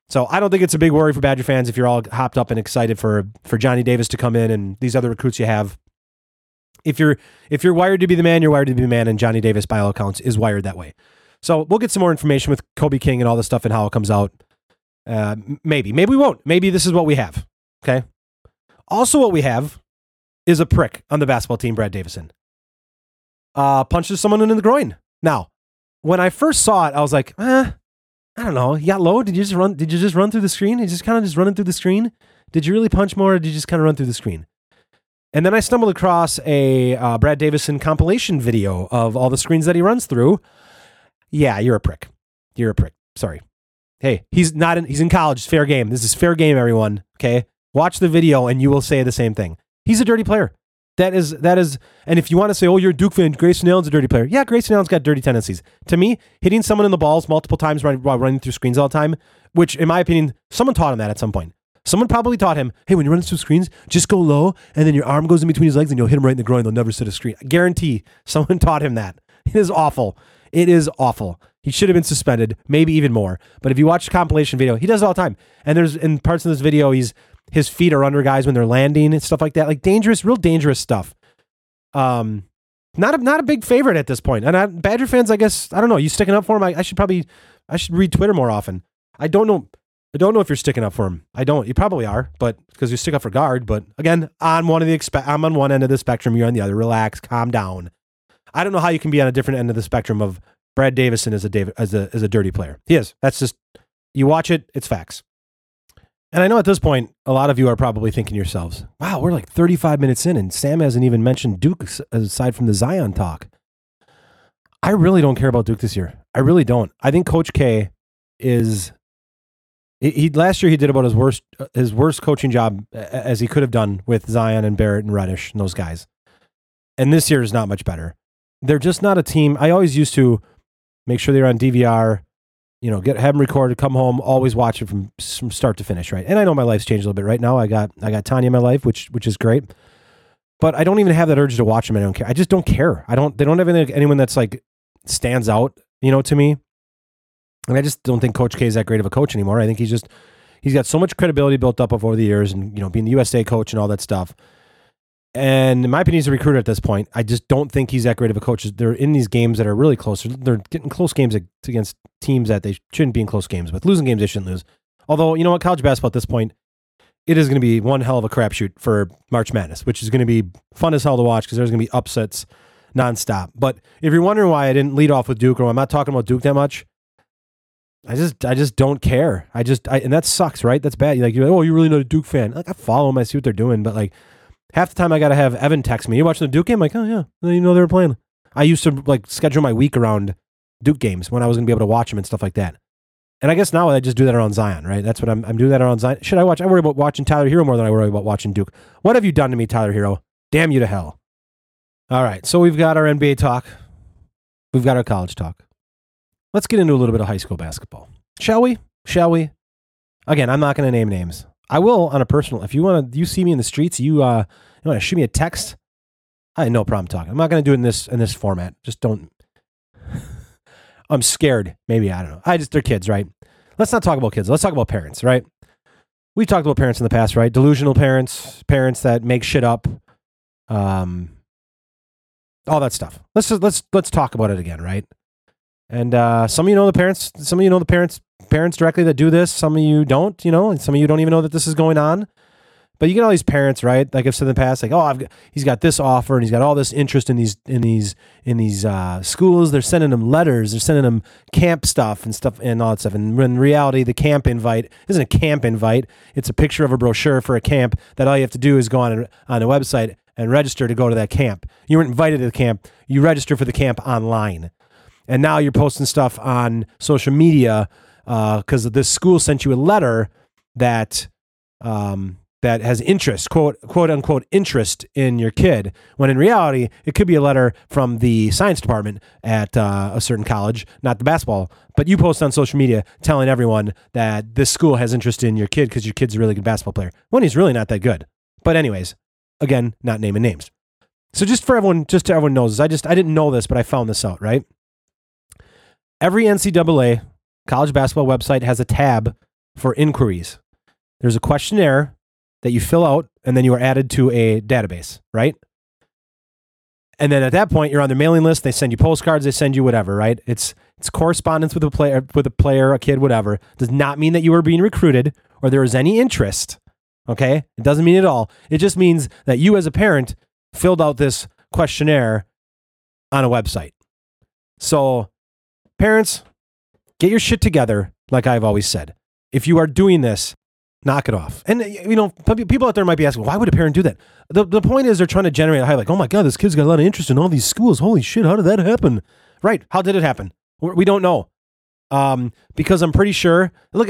So I don't think it's a big worry for Badger fans if you're all hopped up and excited for for Johnny Davis to come in and these other recruits you have if you're if you're wired to be the man you're wired to be the man and Johnny Davis by all accounts is wired that way so we'll get some more information with Kobe King and all this stuff and how it comes out uh, maybe, maybe we won't. Maybe this is what we have. Okay. Also, what we have is a prick on the basketball team, Brad Davison. Uh, punches someone in the groin. Now, when I first saw it, I was like, eh, I don't know. You got low? Did you just run? Did you just run through the screen? You just kind of just running through the screen? Did you really punch more, or did you just kind of run through the screen? And then I stumbled across a uh, Brad Davison compilation video of all the screens that he runs through. Yeah, you're a prick. You're a prick. Sorry. Hey, he's not in, he's in college. It's fair game. This is fair game, everyone. Okay. Watch the video and you will say the same thing. He's a dirty player. That is that is, and if you want to say, "Oh, you're a Duke fan," Grayson Allen's a dirty player. Yeah, Grayson Allen's got dirty tendencies. To me, hitting someone in the balls multiple times while running through screens all the time, which, in my opinion, someone taught him that at some point. Someone probably taught him, "Hey, when you run through screens, just go low, and then your arm goes in between his legs, and you'll hit him right in the groin. They'll never set a screen." I guarantee, someone taught him that. It is awful. It is awful. He should have been suspended, maybe even more. But if you watch the compilation video, he does it all the time. And there's in parts of this video, he's his feet are under guys when they're landing and stuff like that, like dangerous, real dangerous stuff. Um, not a, not a big favorite at this point. And I, Badger fans, I guess I don't know. You sticking up for him? I, I should probably I should read Twitter more often. I don't know. I don't know if you're sticking up for him. I don't. You probably are, but because you stick up for Gard. But again, on one of the expe- I'm on one end of the spectrum. You're on the other. Relax, calm down. I don't know how you can be on a different end of the spectrum of Brad Davison as a as a as a dirty player. He is. That's just you watch it. It's facts. And I know at this point, a lot of you are probably thinking yourselves, wow, we're like 35 minutes in and Sam hasn't even mentioned Duke aside from the Zion talk. I really don't care about Duke this year. I really don't. I think Coach K is he last year he did about his worst uh, his worst coaching job as he could have done with Zion and Barrett and Reddish and those guys. And this year is not much better. They're just not a team. I always used to make sure they're on DVR, you know, get have them recorded, come home, always watch it from from start to finish, right? And I know my life's changed a little bit right now. I got I got Tanya in my life, which which is great. But I don't even have that urge to watch them. I don't care. I just don't care. I don't. They don't have any, anyone that's like stands out, you know, to me. And I just don't think Coach K is that great of a coach anymore. I think he's just he's got so much credibility built up over the years, and you know, being the USA coach and all that stuff. And in my opinion, he's a recruiter at this point. I just don't think he's that great of a coach. They're in these games that are really close. They're getting close games against teams that they shouldn't be in close games with. Losing games they shouldn't lose. Although, you know what, college basketball at this point, it is going to be one hell of a crapshoot for March Madness, which is going to be fun as hell to watch because there's going to be upsets nonstop. But if you're wondering why I didn't lead off with Duke or I'm not talking about Duke that much, I just I just don't care. I just I, and that sucks, right? That's bad. You're like you're like, oh, you're really not a Duke fan. Like I follow them, I see what they're doing, but like half the time I got to have Evan text me. You watching the Duke game? I'm like, oh yeah, you know they were playing. I used to like schedule my week around Duke games when I was to be able to watch them and stuff like that. And I guess now I just do that around Zion, right? That's what I'm. I'm doing that around Zion. Should I watch? I worry about watching Tyler Herro more than I worry about watching Duke. What have you done to me, Tyler Herro? Damn you to hell! All right, so we've got our NBA talk. We've got our college talk. Let's get into a little bit of high school basketball, shall we? Shall we? Again, I'm not going to name names. I will on a personal. If you want to, you see me in the streets, you uh, you want to shoot me a text. I have no problem talking. I'm not going to do it in this in this format. Just don't. I'm scared. Maybe I don't know. I just they're kids, right? Let's not talk about kids. Let's talk about parents, right? We've talked about parents in the past, right? Delusional parents, parents that make shit up, um, all that stuff. Let's just let's let's talk about it again, right? And uh, some of you know the parents. Some of you know the parents parents directly that do this. Some of you don't. You know, and some of you don't even know that this is going on. But you get all these parents, right? Like I've said in the past, like, oh, I've got, he's got this offer and he's got all this interest in these in these in these uh, schools. They're sending him letters. They're sending him camp stuff and stuff and all that stuff. And in reality, the camp invite isn't a camp invite. It's a picture of a brochure for a camp that all you have to do is go on on a website and register to go to that camp. You weren't invited to the camp. You register for the camp online, and now you're posting stuff on social media because uh, this school sent you a letter that. Um, that has interest, quote, quote unquote, interest in your kid, when in reality, it could be a letter from the science department at uh, a certain college, not the basketball, but you post on social media telling everyone that this school has interest in your kid because your kid's a really good basketball player when he's really not that good. But, anyways, again, not naming names. So, just for everyone, just so everyone knows, I just, I didn't know this, but I found this out, right? Every NCAA college basketball website has a tab for inquiries. There's a questionnaire that you fill out and then you are added to a database, right? And then at that point, you're on their mailing list. They send you postcards. They send you whatever, right? It's it's correspondence with a player, with a player, a kid, whatever. Does not mean that you are being recruited or there is any interest. Okay, it doesn't mean at all. It just means that you, as a parent, filled out this questionnaire on a website. So, parents, get your shit together. Like I've always said, if you are doing this, Knock it off. And, you know, people out there might be asking, why would a parent do that? The, the point is they're trying to generate a high, like, oh my God, this kid's got a lot of interest in all these schools. Holy shit, how did that happen? Right. How did it happen? We don't know. Um, because I'm pretty sure, look,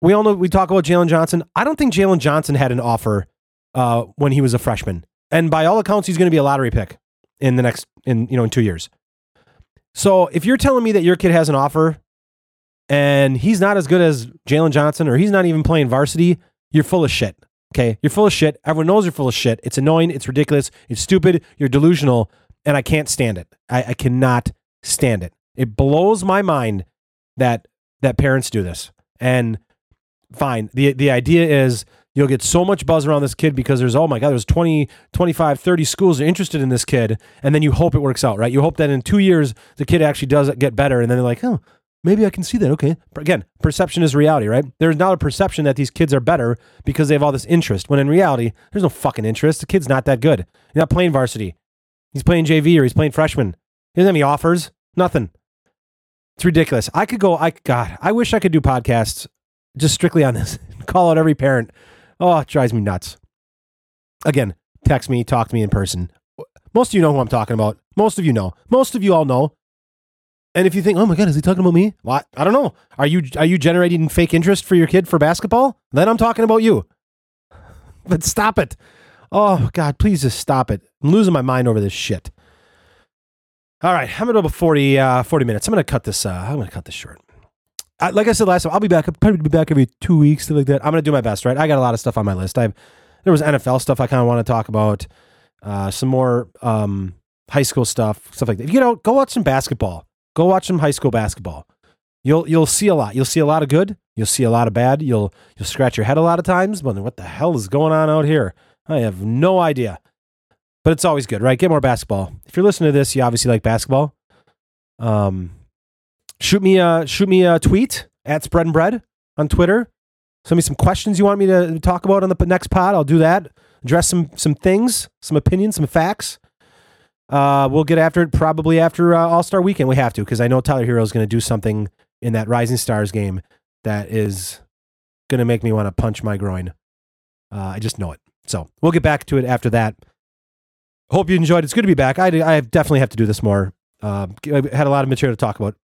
we all know, we talk about Jalen Johnson. I don't think Jalen Johnson had an offer uh, when he was a freshman. And by all accounts, he's going to be a lottery pick in the next, in, you know, in two years. So if you're telling me that your kid has an offer and he's not as good as Jalen Johnson or he's not even playing varsity, you're full of shit. Okay. You're full of shit. Everyone knows you're full of shit. It's annoying. It's ridiculous. It's stupid. You're delusional. And I can't stand it. I, I cannot stand it. It blows my mind that that parents do this. And fine. The the idea is you'll get so much buzz around this kid because there's oh my god there's 20 25 30 schools are interested in this kid and then you hope it works out right? You hope that in two years the kid actually does get better and then they're like oh maybe i can see that. Okay. Again perception is reality right? There's not a perception that these kids are better because they have all this interest when in reality there's no fucking interest. The kid's not that good. He's not playing varsity. He's playing jv or he's playing freshman. He doesn't have any offers. Nothing. It's ridiculous. I could go i god i wish i could do podcasts just strictly on this. Call out every parent Oh, it drives me nuts. Again, text me, talk to me in person. Most of you know who I'm talking about. Most of you know. Most of you all know. And if you think, oh my god, is he talking about me? What? I don't know. Are you are you generating fake interest for your kid for basketball? Then I'm talking about you. But stop it. Oh God, please just stop it. I'm losing my mind over this shit. All right, I'm gonna go 40, uh, 40 minutes. I'm gonna cut this. Uh, I'm gonna cut this short. I, like I said last time, I'll be back. I'll probably be back every two weeks, stuff like that. I'm gonna do my best, right? I got a lot of stuff on my list. I there was NFL stuff I kind of want to talk about, uh, some more um, high school stuff, stuff like that. You know, go watch some basketball. Go watch some high school basketball. You'll you'll see a lot. You'll see a lot of good. You'll see a lot of bad. You'll you'll scratch your head a lot of times. But what the hell is going on out here? I have no idea. But it's always good, right? Get more basketball. If you're listening to this, you obviously like basketball. Um, shoot me a shoot me a tweet at Spread and Bread on Twitter. Send me some questions you want me to talk about on the next pod. I'll do that. Address some some things, some opinions, some facts. Uh, we'll get after it probably after uh, All Star Weekend. We have to because I know Tyler Herro is going to do something in that Rising Stars game that is going to make me want to punch my groin. Uh, I just know it. So we'll get back to it after that. Hope you enjoyed. It's good to be back. I, I definitely have to do this more. Uh, I had a lot of material to talk about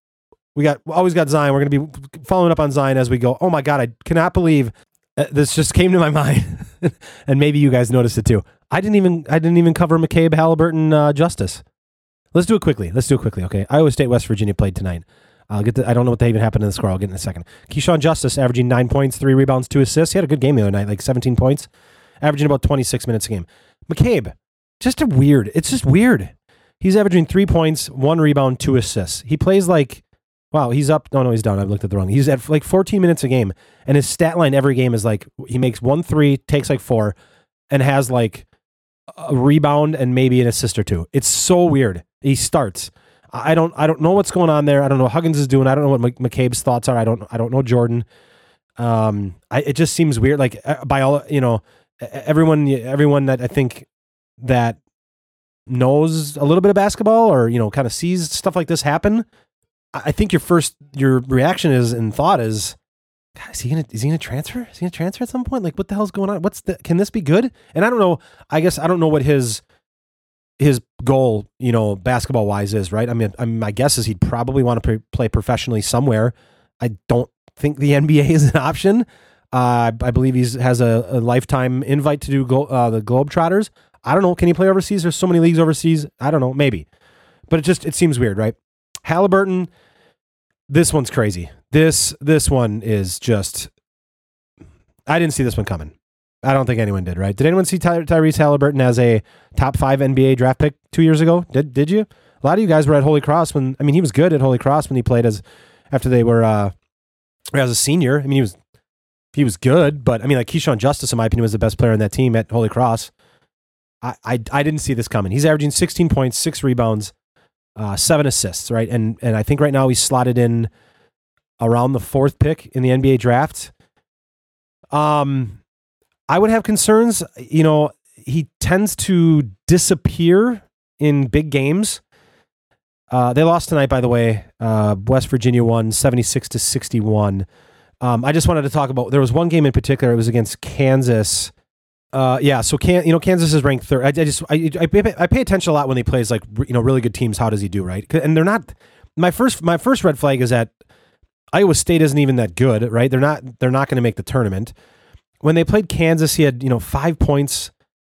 we got always got Zion. We're going to be following up on Zion as we go. Oh my god, I cannot believe uh, this just came to my mind, and maybe you guys noticed it too. I didn't even I didn't even cover McCabe Haliburton uh, Justice. Let's do it quickly. Let's do it quickly. Okay, Iowa State West Virginia played tonight. I'll get. The, I don't know what they even happened in the score. I'll get in a second. Keshawn Justice averaging nine points, three rebounds, two assists. He had a good game the other night, like 17 points, averaging about 26 minutes a game. McCabe, just a weird. It's just weird. He's averaging three points, one rebound, two assists. He plays like Wow, he's up. No, no, he's down. I've looked at the wrong. He's at like 14 minutes a game, and his stat line every game is like he makes one three, takes like four, and has like a rebound and maybe an assist or two. It's so weird. He starts. I don't. I don't know what's going on there. I don't know what Huggins is doing. I don't know what McCabe's thoughts are. I don't. I don't know Jordan. Um, I, it just seems weird. Like uh, by all you know, everyone, everyone that I think that knows a little bit of basketball or you know kind of sees stuff like this happen I think your first your reaction is and thought is, God, is he gonna is he gonna transfer? Is he gonna transfer at some point? Like, what the hell's going on? What's the can this be good? And I don't know. I guess I don't know what his his goal, you know, basketball wise is. Right? I mean, I mean, my guess is he'd probably want to play professionally somewhere. I don't think the NBA is an option. Uh, I believe he has a, a, lifetime invite to do go, uh, the Globetrotters. I don't know. Can he play overseas? There's so many leagues overseas. I don't know. Maybe, but it just it seems weird, right? Haliburton, this one's crazy. This this one is just. I didn't see this one coming. I don't think anyone did. Right? Did anyone see Ty- Tyrese Haliburton as a top five NBA draft pick two years ago? Did Did you? A lot of you guys were at Holy Cross when. I mean, he was good at Holy Cross when he played as after they were uh, as a senior. I mean, he was he was good, but I mean, like Keshawn Justice, in my opinion, was the best player in that team at Holy Cross. I, I, I didn't see this coming. He's averaging 16 points, six rebounds, uh, seven assists, right? And and I think right now he's slotted in around the fourth pick in the NBA draft. Um, I would have concerns. You know, he tends to disappear in big games. Uh, they lost tonight, by the way. Uh, West Virginia won 76 to 61. Um, I just wanted to talk about. There was one game in particular. It was against Kansas. Uh, yeah. So can you know Kansas is ranked third. I, I just I, I pay- I pay attention a lot when he plays like you know really good teams. How does he do? right? And they're not. My first my first red flag is that Iowa State isn't even that good. Right? They're not they're not going to make the tournament. When they played Kansas, he had you know five points,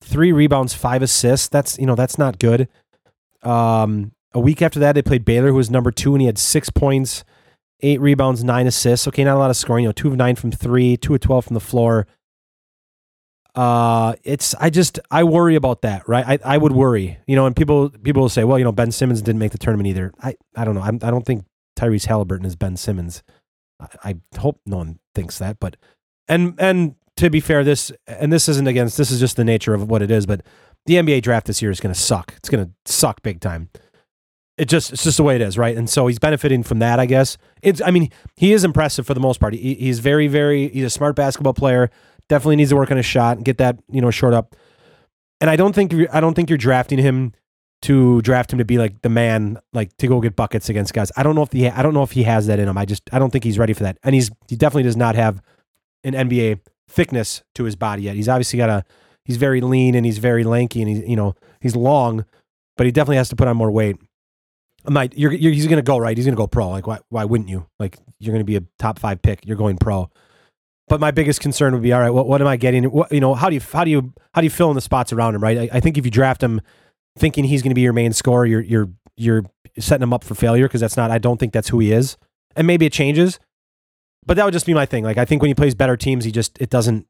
three rebounds, five assists. That's you know that's not good. Um, a week after that, they played Baylor, who was number two, and he had six points, eight rebounds, nine assists. Okay, not a lot of scoring. You know, two of nine from three, two of twelve from the floor. Uh, it's I just I worry about that, right? I, I would worry, you know, and people people will say, well, you know, Ben Simmons didn't make the tournament either. I I don't know. I'm, I don't think Tyrese Haliburton is Ben Simmons. I, I hope no one thinks that, but and and to be fair, this and this isn't against this is just the nature of what it is, but the NBA draft this year is going to suck. It's going to suck big time. It just it's just the way it is, right? And so he's benefiting from that, I guess. It's I mean he is impressive for the most part. He, he's very very he's a smart basketball player. Definitely needs to work on his shot and get that you know short up. And I don't think I don't think you're drafting him to draft him to be like the man, like to go get buckets against guys. I don't know if he I don't know if he has that in him. I just I don't think he's ready for that. And he's he definitely does not have an NBA thickness to his body yet. He's obviously got a he's very lean and he's very lanky and he's you know he's long, but he definitely has to put on more weight. I'm not, you're, you're, he's to go right. He's to go pro. Like why why wouldn't you? Like you're to be a top five pick. You're going pro. But my biggest concern would be all right. What what am I getting? What you know? How do you how do you how do you fill in the spots around him? Right. I, I think if you draft him thinking he's going to be your main scorer, you're you're you're setting him up for failure because that's not. I don't think that's who he is. And maybe it changes, but that would just be my thing. Like I think when he plays better teams, he just it doesn't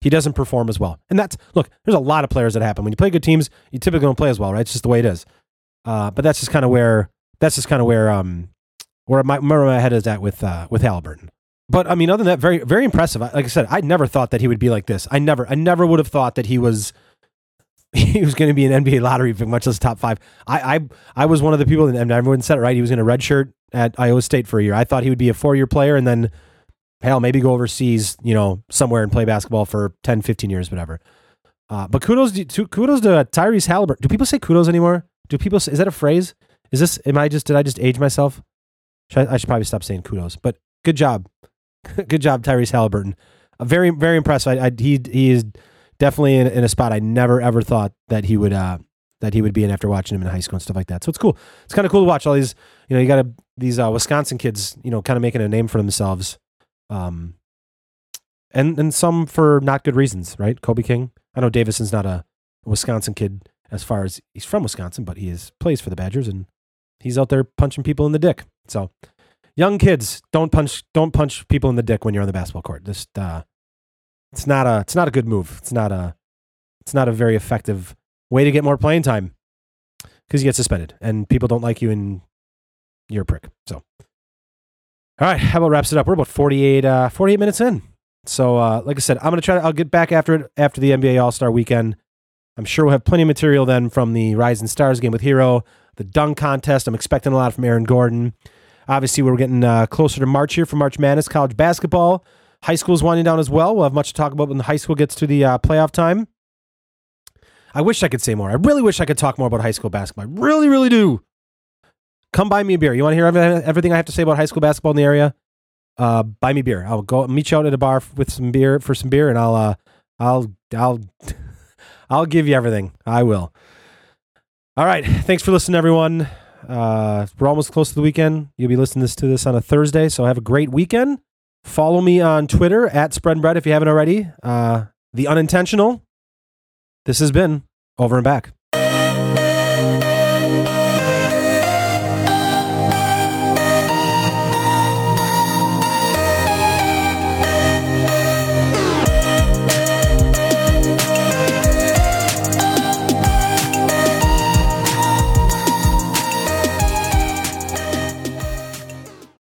he doesn't perform as well. And that's look, there's a lot of players that happen. When you play good teams, you typically don't play as well, right? It's just the way it is. Uh, but that's just kind of where that's just kind of where um where my where my head is at with uh with Haliburton. But I mean, other than that, very very impressive. Like I said, I never thought that he would be like this. I never I never would have thought that he was he was going to be an NBA lottery pick, much less top five. I I I was one of the people, and everyone said it right. He was in a red shirt at Iowa State for a year. I thought he would be a four year player, and then hell, maybe go overseas, you know, somewhere and play basketball for 10, 15 years, whatever. Uh, but kudos to, kudos to Tyrese Haliburton. Do people say kudos anymore? Do people say, is that a phrase? Is this am I just did I just age myself? Should I, I should probably stop saying kudos. But good job, good job, Tyrese Haliburton. Very very impressed. I, I he he is definitely in, in a spot I never ever thought that he would uh that he would be in after watching him in high school and stuff like that. So it's cool. It's kind of cool to watch all these. You know, you got to these uh, Wisconsin kids. You know, kind of making a name for themselves. Um, and and some for not good reasons, right? Kobe King. I know Davison's not a Wisconsin kid as far as he's from Wisconsin, but he is plays for the Badgers and he's out there punching people in the dick. So, young kids, don't punch don't punch people in the dick when you're on the basketball court. Just uh, it's not a it's not a good move. It's not a it's not a very effective way to get more playing time because you get suspended and people don't like you and you're a prick. So, all right, how about wraps it up? We're about 48, uh, 48 minutes in. So, uh, like I said, I'm gonna try to. I'll get back after it after the NBA All Star Weekend. I'm sure we'll have plenty of material then from the Rising Stars game with Herro, the dunk contest. I'm expecting a lot from Aaron Gordon. Obviously, we're getting uh, closer to March here for March Madness, college basketball. High school's winding down as well. We'll have much to talk about when the high school gets to the uh, playoff time. I wish I could say more. I really wish I could talk more about high school basketball. I really, really do. Come buy me a beer. You want to hear everything, I have to say about high school basketball in the area? Uh, buy me beer. I'll go meet you out at a bar with some beer for some beer, and I'll, uh, I'll, I'll, I'll give you everything. I will. All right. Thanks for listening, everyone. Uh, we're almost close to the weekend. You'll be listening to this on a Thursday, so have a great weekend. Follow me on Twitter at Spread Bread if you haven't already. Uh, the Unintentional. This has been Over and Back.